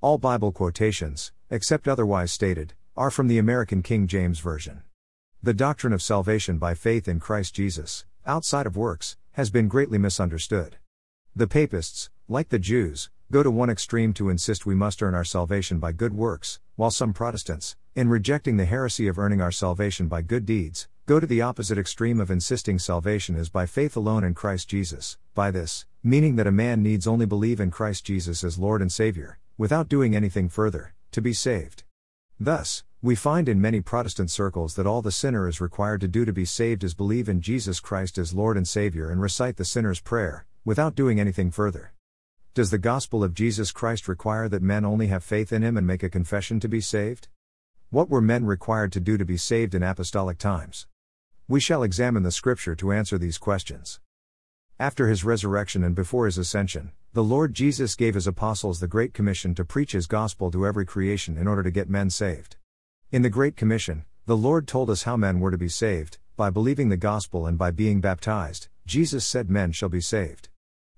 All Bible quotations, except otherwise stated, are from the American King James Version. The doctrine of salvation by faith in Christ Jesus, outside of works, has been greatly misunderstood. The papists, like the Jews, go to one extreme to insist we must earn our salvation by good works, while some Protestants, in rejecting the heresy of earning our salvation by good deeds, go to the opposite extreme of insisting salvation is by faith alone in Christ Jesus, by this, meaning that a man needs only believe in Christ Jesus as Lord and Savior, without doing anything further, to be saved. Thus, we find in many Protestant circles that all the sinner is required to do to be saved is believe in Jesus Christ as Lord and Savior and recite the sinner's prayer, without doing anything further. Does the gospel of Jesus Christ require that men only have faith in him and make a confession to be saved? What were men required to do to be saved in apostolic times? We shall examine the scripture to answer these questions. After his resurrection and before his ascension, the Lord Jesus gave his apostles the Great Commission to preach his gospel to every creation in order to get men saved. In the Great Commission, the Lord told us how men were to be saved by believing the gospel and by being baptized. Jesus said men shall be saved.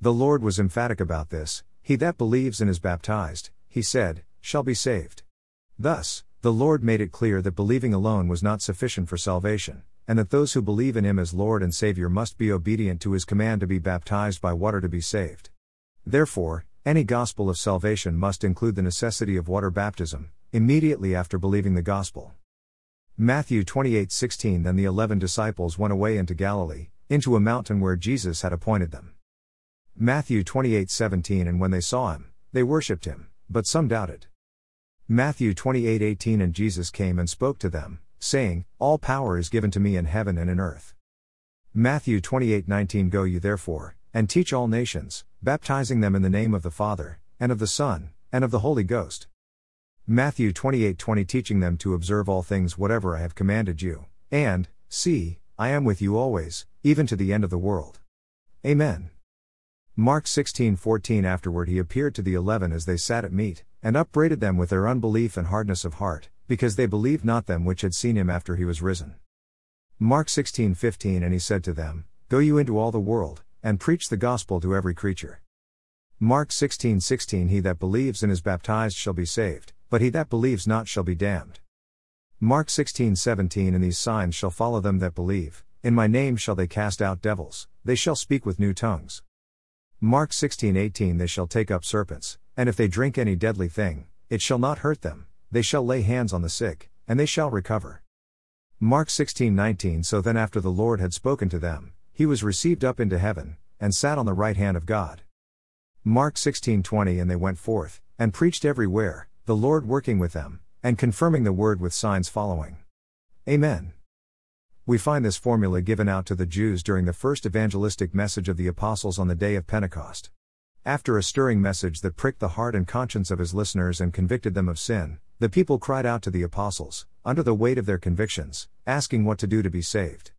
The Lord was emphatic about this He that believes and is baptized, he said, shall be saved. Thus, the Lord made it clear that believing alone was not sufficient for salvation, and that those who believe in Him as Lord and Savior must be obedient to His command to be baptized by water to be saved. Therefore, any gospel of salvation must include the necessity of water baptism, immediately after believing the gospel. Matthew 28:16 Then the eleven disciples went away into Galilee, into a mountain where Jesus had appointed them. Matthew 28:17 And when they saw him, they worshipped him, but some doubted. Matthew 28:18 And Jesus came and spoke to them, saying, All power is given to me in heaven and in earth. Matthew 28:19 Go you therefore, and teach all nations, baptizing them in the name of the Father, and of the Son, and of the Holy Ghost. Matthew 28:20 Teaching them to observe all things whatever I have commanded you, and, see, I am with you always, even to the end of the world. Amen. Mark 16:14 Afterward he appeared to the eleven as they sat at meat, and upbraided them with their unbelief and hardness of heart, because they believed not them which had seen him after he was risen. Mark 16:15 And he said to them, Go you into all the world, and preach the gospel to every creature. Mark 16:16 16, He that believes and is baptized shall be saved, but he that believes not shall be damned. Mark 16:17 And these signs shall follow them that believe, in my name shall they cast out devils, they shall speak with new tongues. Mark 16:18 They shall take up serpents, and if they drink any deadly thing, it shall not hurt them, they shall lay hands on the sick, and they shall recover. Mark 16:19 So then after the Lord had spoken to them, he was received up into heaven, and sat on the right hand of God. Mark 16:20 And they went forth, and preached everywhere, the Lord working with them, and confirming the word with signs following. Amen. We find this formula given out to the Jews during the first evangelistic message of the apostles on the day of Pentecost. After a stirring message that pricked the heart and conscience of his listeners and convicted them of sin, the people cried out to the apostles, under the weight of their convictions, asking what to do to be saved.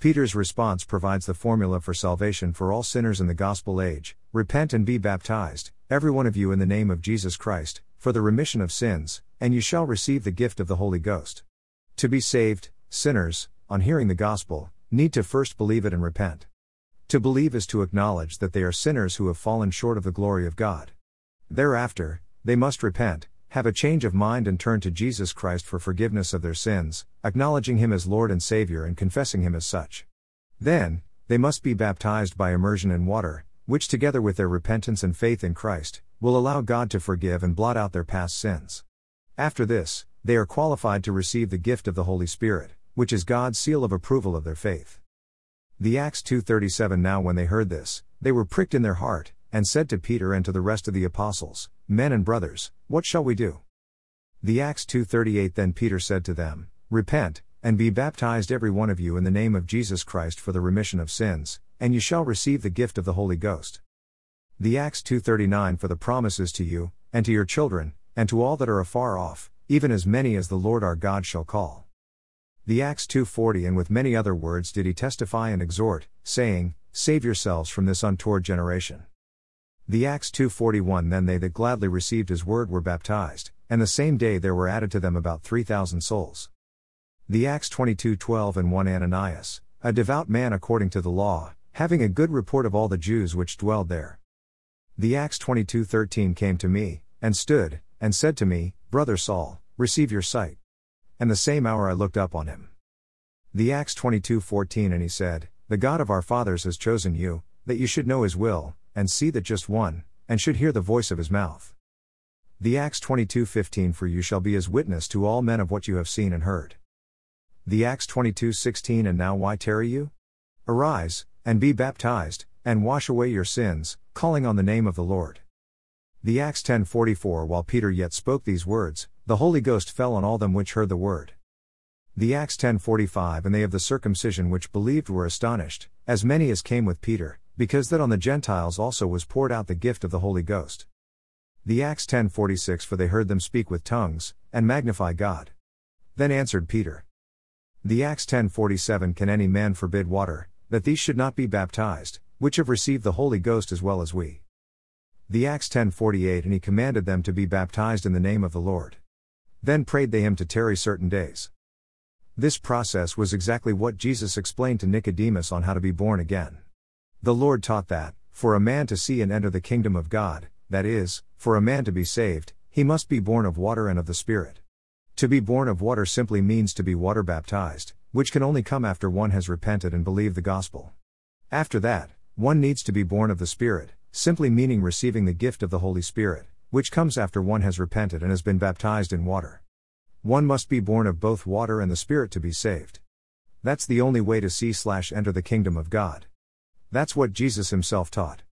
Peter's response provides the formula for salvation for all sinners in the gospel age repent and be baptized, every one of you in the name of Jesus Christ, for the remission of sins, and you shall receive the gift of the Holy Ghost. To be saved, sinners, on hearing the gospel, need to first believe it and repent. To believe is to acknowledge that they are sinners who have fallen short of the glory of God. Thereafter, they must repent, have a change of mind and turn to Jesus Christ for forgiveness of their sins, acknowledging Him as Lord and Savior and confessing Him as such. Then, they must be baptized by immersion in water, which together with their repentance and faith in Christ, will allow God to forgive and blot out their past sins. After this, they are qualified to receive the gift of the Holy Spirit which is God's seal of approval of their faith. The Acts 2:37 Now when they heard this, they were pricked in their heart, and said to Peter and to the rest of the apostles, Men and brothers, what shall we do? The Acts 2:38 Then Peter said to them, Repent, and be baptized every one of you in the name of Jesus Christ for the remission of sins, and you shall receive the gift of the Holy Ghost. The Acts 2:39 For the promises to you, and to your children, and to all that are afar off, even as many as the Lord our God shall call. The Acts 2:40 and with many other words did he testify and exhort, saying, Save yourselves from this untoward generation. The Acts 2:41 Then they that gladly received his word were baptized, and the same day there were added to them about 3000 souls. The Acts 22:12 and 1 Ananias, a devout man according to the law, having a good report of all the Jews which dwelled there. The Acts 22:13 came to me, and stood, and said to me, Brother Saul, receive your sight. And the same hour I looked up on him. The Acts 22:14 and he said, The God of our fathers has chosen you, that you should know his will, and see that just one, and should hear the voice of his mouth. The Acts 22:15 For you shall be as witness to all men of what you have seen and heard. The Acts 22:16 And now why tarry you? Arise, and be baptized, and wash away your sins, calling on the name of the Lord. The Acts 10:44 While Peter yet spoke these words, the Holy Ghost fell on all them which heard the word. The Acts 10:45 And they of the circumcision which believed were astonished, as many as came with Peter, because that on the Gentiles also was poured out the gift of the Holy Ghost. The Acts 10:46 For they heard them speak with tongues and magnify God. Then answered Peter. The Acts 10:47 Can any man forbid water that these should not be baptized, which have received the Holy Ghost as well as we? The Acts 10:48 And he commanded them to be baptized in the name of the Lord. Then prayed they him to tarry certain days. This process was exactly what Jesus explained to Nicodemus on how to be born again. The Lord taught that, for a man to see and enter the kingdom of God, that is, for a man to be saved, he must be born of water and of the Spirit. To be born of water simply means to be water baptized, which can only come after one has repented and believed the gospel. After that, one needs to be born of the Spirit, simply meaning receiving the gift of the Holy Spirit, which comes after one has repented and has been baptized in water. One must be born of both water and the Spirit to be saved. That's the only way to see slash enter the kingdom of God. That's what Jesus himself taught.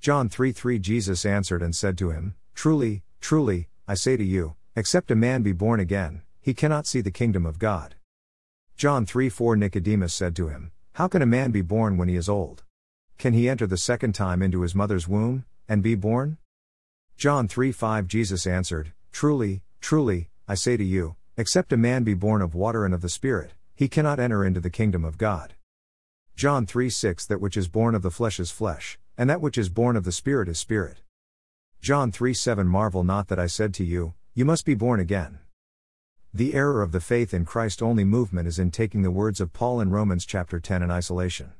John 3 3 Jesus answered and said to him, Truly, truly, I say to you, except a man be born again, he cannot see the kingdom of God. John 3 4 Nicodemus said to him, How can a man be born when he is old? Can he enter the second time into his mother's womb, and be born? John 3 5 Jesus answered, Truly, truly, I say to you, except a man be born of water and of the Spirit, he cannot enter into the kingdom of God. John 3 6 That which is born of the flesh is flesh, and that which is born of the Spirit is spirit. John 3 7 Marvel not that I said to you, You must be born again. The error of the faith in Christ only movement is in taking the words of Paul in Romans chapter 10 in isolation.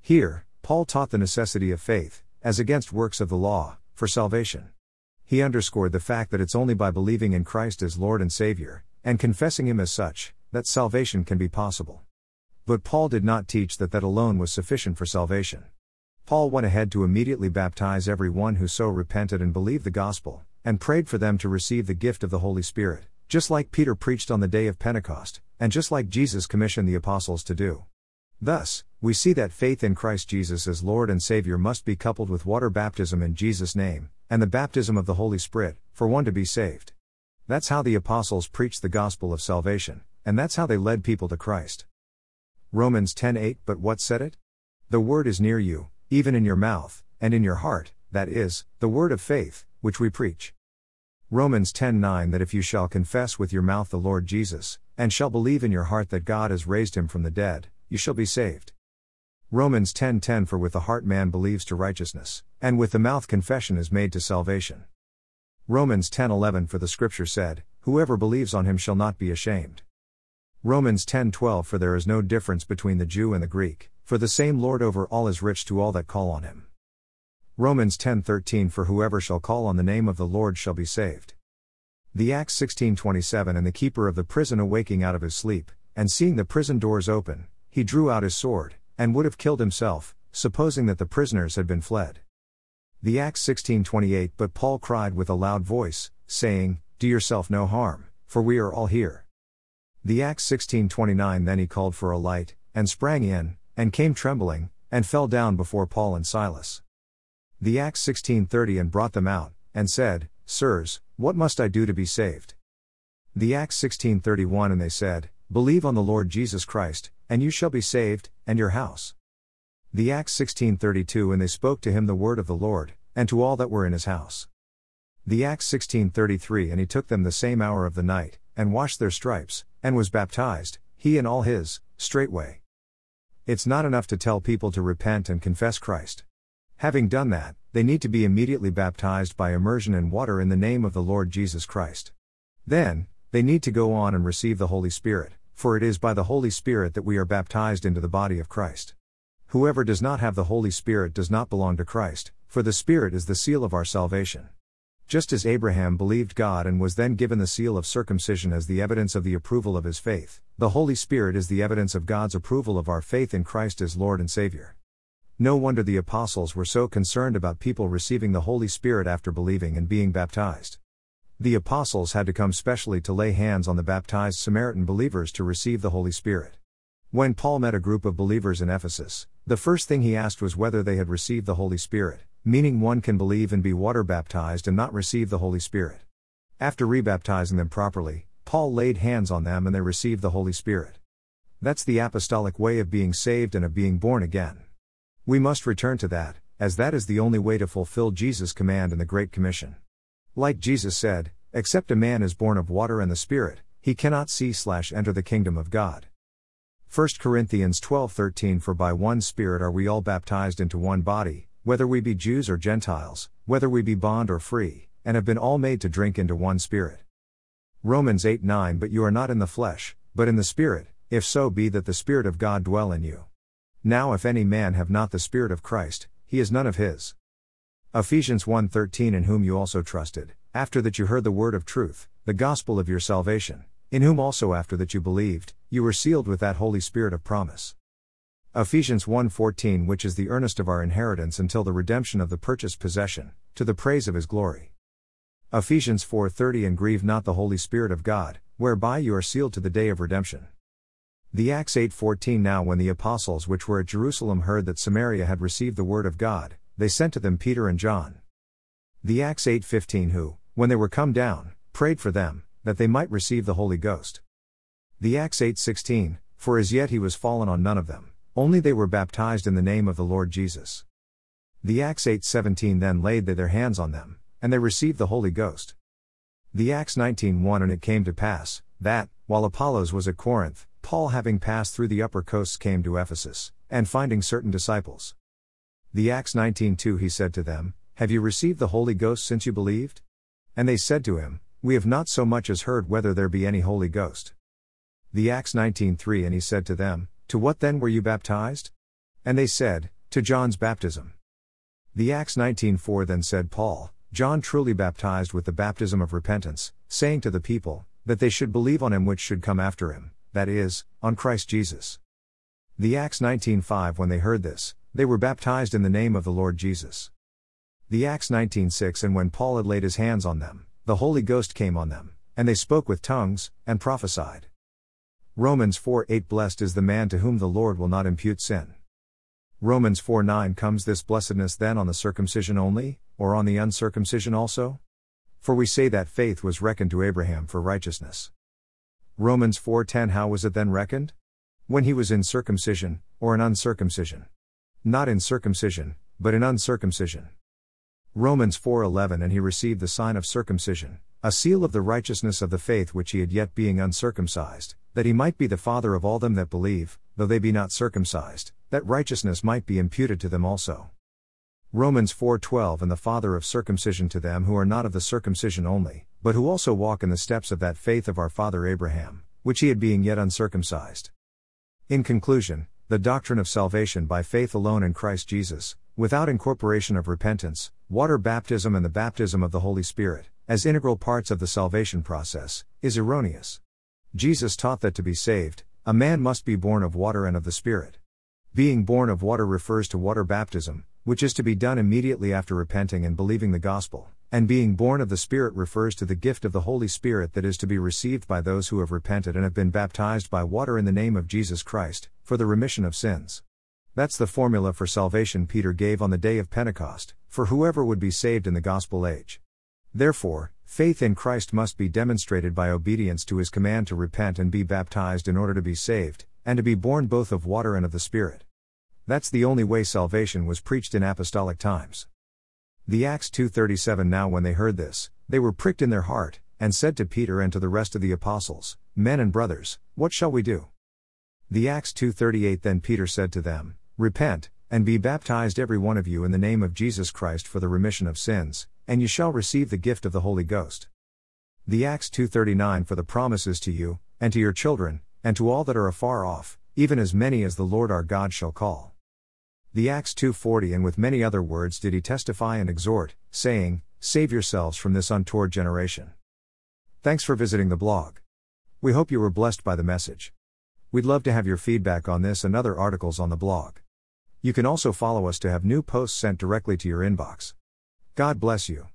Here, Paul taught the necessity of faith, as against works of the law, for salvation he underscored the fact that it's only by believing in Christ as Lord and Savior, and confessing Him as such, that salvation can be possible. But Paul did not teach that that alone was sufficient for salvation. Paul went ahead to immediately baptize every one who so repented and believed the gospel, and prayed for them to receive the gift of the Holy Spirit, just like Peter preached on the day of Pentecost, and just like Jesus commissioned the apostles to do. Thus, we see that faith in Christ Jesus as Lord and Savior must be coupled with water baptism in Jesus' name, and the baptism of the Holy Spirit, for one to be saved. That's how the apostles preached the gospel of salvation, and that's how they led people to Christ. Romans 10:8 But what said it? The word is near you, even in your mouth, and in your heart, that is, the word of faith, which we preach. Romans 10:9 That if you shall confess with your mouth the Lord Jesus, and shall believe in your heart that God has raised him from the dead, you shall be saved. Romans 10:10 For with the heart man believes to righteousness, and with the mouth confession is made to salvation. Romans 10:11 For the scripture said, Whoever believes on him shall not be ashamed. Romans 10:12 For there is no difference between the Jew and the Greek, for the same Lord over all is rich to all that call on him. Romans 10:13 For whoever shall call on the name of the Lord shall be saved. The Acts 16:27 And the keeper of the prison awaking out of his sleep, and seeing the prison doors open, he drew out his sword and would have killed himself, supposing that the prisoners had been fled. The Acts 16:28 But Paul cried with a loud voice, saying, Do yourself no harm, for we are all here. The Acts 16:29 Then he called for a light, and sprang in, and came trembling, and fell down before Paul and Silas. The Acts 16:30 And brought them out, and said, Sirs, what must I do to be saved? The Acts 16:31 And they said, Believe on the Lord Jesus Christ, and you shall be saved, and your house. The Acts 16:32 And they spoke to him the word of the Lord, and to all that were in his house. The Acts 16:33 And he took them the same hour of the night, and washed their stripes, and was baptized, he and all his, straightway. It's not enough to tell people to repent and confess Christ. Having done that, they need to be immediately baptized by immersion in water in the name of the Lord Jesus Christ. Then, they need to go on and receive the Holy Spirit, for it is by the Holy Spirit that we are baptized into the body of Christ. Whoever does not have the Holy Spirit does not belong to Christ, for the Spirit is the seal of our salvation. Just as Abraham believed God and was then given the seal of circumcision as the evidence of the approval of his faith, the Holy Spirit is the evidence of God's approval of our faith in Christ as Lord and Savior. No wonder the apostles were so concerned about people receiving the Holy Spirit after believing and being baptized. The apostles had to come specially to lay hands on the baptized Samaritan believers to receive the Holy Spirit. When Paul met a group of believers in Ephesus, the first thing he asked was whether they had received the Holy Spirit meaning one can believe and be water baptized and not receive the Holy Spirit. After rebaptizing them properly, Paul laid hands on them and they received the Holy Spirit. That's the apostolic way of being saved and of being born again. We must return to that, as that is the only way to fulfill Jesus' command in the Great Commission. Like Jesus said, except a man is born of water and the Spirit, he cannot see slash enter the kingdom of God. 1 Corinthians 12:13 For by one Spirit are we all baptized into one body, whether we be Jews or Gentiles, whether we be bond or free, and have been all made to drink into one Spirit. Romans 8 9 But you are not in the flesh, but in the Spirit, if so be that the Spirit of God dwell in you. Now if any man have not the Spirit of Christ, he is none of his. Ephesians 1:13 In whom you also trusted, after that you heard the word of truth, the gospel of your salvation, in whom also after that you believed, you were sealed with that Holy Spirit of promise. Ephesians 1:14 which is the earnest of our inheritance until the redemption of the purchased possession to the praise of his glory. Ephesians 4:30 and grieve not the holy spirit of God whereby you are sealed to the day of redemption. The Acts 8:14 Now when the apostles which were at Jerusalem heard that Samaria had received the word of God they sent to them Peter and John. The Acts 8:15 who when they were come down prayed for them that they might receive the Holy Ghost. The Acts 8:16 For as yet he was fallen on none of them only they were baptized in the name of the Lord Jesus. The Acts 8:17 then laid they their hands on them, and they received the Holy Ghost. The Acts 19:1 And it came to pass, that, while Apollos was at Corinth, Paul having passed through the upper coasts came to Ephesus, and finding certain disciples. The Acts 19:2 He said to them, Have you received the Holy Ghost since you believed? And they said to him, We have not so much as heard whether there be any Holy Ghost. The Acts 19:3 And he said to them, to what then were you baptized? And they said, To John's baptism. The Acts 19:4 Then said Paul, John truly baptized with the baptism of repentance, saying to the people, that they should believe on him which should come after him, that is, on Christ Jesus. The Acts 19:5 When they heard this, they were baptized in the name of the Lord Jesus. The Acts 19:6 And when Paul had laid his hands on them, the Holy Ghost came on them, and they spoke with tongues, and prophesied. Romans 4 8 Blessed is the man to whom the Lord will not impute sin. Romans 4 9 Comes this blessedness then on the circumcision only, or on the uncircumcision also? For we say that faith was reckoned to Abraham for righteousness. Romans 4:10 How was it then reckoned? When he was in circumcision, or in uncircumcision? Not in circumcision, but in uncircumcision. Romans 4:11 And he received the sign of circumcision, a seal of the righteousness of the faith which he had yet being uncircumcised, that he might be the father of all them that believe, though they be not circumcised, that righteousness might be imputed to them also. Romans 4:12 And the father of circumcision to them who are not of the circumcision only, but who also walk in the steps of that faith of our father Abraham, which he had being yet uncircumcised. In conclusion, the doctrine of salvation by faith alone in Christ Jesus, without incorporation of repentance, water baptism and the baptism of the Holy Spirit, as integral parts of the salvation process, is erroneous. Jesus taught that to be saved, a man must be born of water and of the Spirit. Being born of water refers to water baptism, which is to be done immediately after repenting and believing the gospel, and being born of the Spirit refers to the gift of the Holy Spirit that is to be received by those who have repented and have been baptized by water in the name of Jesus Christ, for the remission of sins. That's the formula for salvation Peter gave on the day of Pentecost, for whoever would be saved in the gospel age. Therefore, Faith in Christ must be demonstrated by obedience to his command to repent and be baptized in order to be saved, and to be born both of water and of the Spirit. That's the only way salvation was preached in apostolic times. The Acts 2:37 Now when they heard this, they were pricked in their heart, and said to Peter and to the rest of the apostles, Men and brothers, what shall we do? The Acts 2:38 Then Peter said to them, Repent, and be baptized every one of you in the name of Jesus Christ for the remission of sins, and you shall receive the gift of the Holy Ghost. The Acts 2:39 For the promises to you and to your children and to all that are afar off, even as many as the Lord our God shall call. The Acts 2:40 And with many other words did he testify and exhort, saying, Save yourselves from this untoward generation. Thanks for visiting the blog. We hope you were blessed by the message. We'd love to have your feedback on this and other articles on the blog. You can also follow us to have new posts sent directly to your inbox. God bless you.